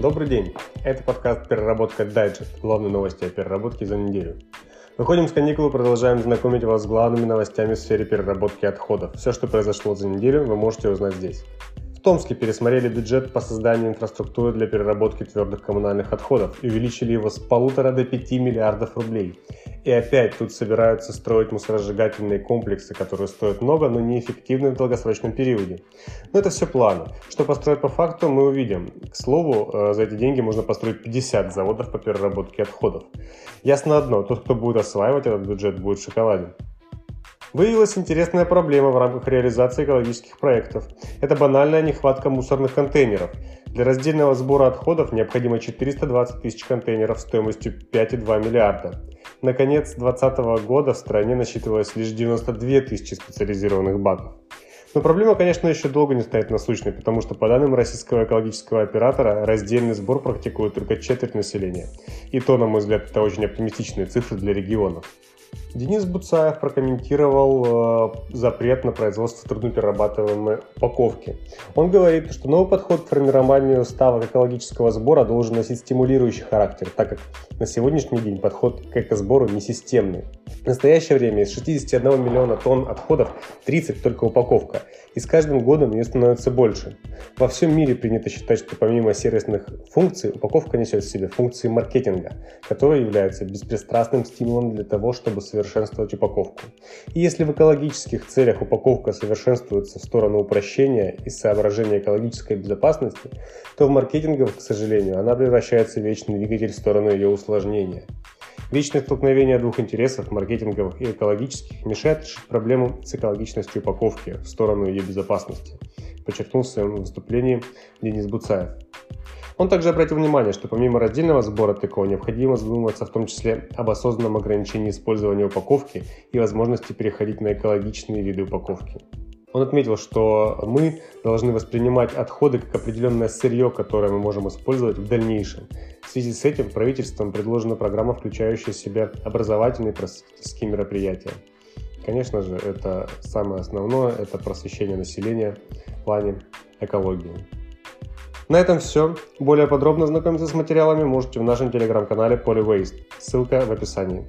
Добрый день! Это подкаст «Переработка Дайджест» – главные новости о переработке за неделю. Выходим с каникул и продолжаем знакомить вас с главными новостями в сфере переработки отходов. Все, что произошло за неделю, вы можете узнать здесь. В Томске пересмотрели бюджет по созданию инфраструктуры для переработки твердых коммунальных отходов и увеличили его с полутора до пяти миллиардов рублей. И опять тут собираются строить мусоросжигательные комплексы, которые стоят много, но неэффективны в долгосрочном периоде. Но это все планы. Что построить по факту, мы увидим. К слову, э, за эти деньги можно построить 50 заводов по переработке отходов. Ясно одно, тот, кто будет осваивать этот бюджет, будет в шоколаде. Выявилась интересная проблема в рамках реализации экологических проектов. Это банальная нехватка мусорных контейнеров. Для раздельного сбора отходов необходимо 420 тысяч контейнеров стоимостью 5,2 миллиарда. Наконец 2020 года в стране насчитывалось лишь 92 тысячи специализированных баков. Но проблема, конечно, еще долго не стоит насущной, потому что по данным российского экологического оператора, раздельный сбор практикует только четверть населения. И то, на мой взгляд, это очень оптимистичные цифры для регионов. Денис Буцаев прокомментировал э, запрет на производство трудноперерабатываемой упаковки. Он говорит, что новый подход к формированию ставок экологического сбора должен носить стимулирующий характер, так как на сегодняшний день подход к экосбору не системный. В настоящее время из 61 миллиона тонн отходов 30 только упаковка, и с каждым годом ее становится больше. Во всем мире принято считать, что помимо сервисных функций, упаковка несет в себе функции маркетинга, которые являются беспристрастным стимулом для того, чтобы совершенствовать упаковку. И если в экологических целях упаковка совершенствуется в сторону упрощения и соображения экологической безопасности, то в маркетинговых, к сожалению, она превращается в вечный двигатель в сторону ее усложнения. Вечное столкновение двух интересов, маркетинговых и экологических, мешает решить проблему с экологичностью упаковки в сторону ее безопасности, подчеркнул в своем выступлении Денис Буцаев. Он также обратил внимание, что помимо раздельного сбора ТКО необходимо задумываться в том числе об осознанном ограничении использования упаковки и возможности переходить на экологичные виды упаковки. Он отметил, что мы должны воспринимать отходы как определенное сырье, которое мы можем использовать в дальнейшем. В связи с этим правительством предложена программа, включающая в себя образовательные просветительские мероприятия. Конечно же, это самое основное, это просвещение населения в плане экологии. На этом все. Более подробно знакомиться с материалами можете в нашем телеграм-канале Polywaste. Ссылка в описании.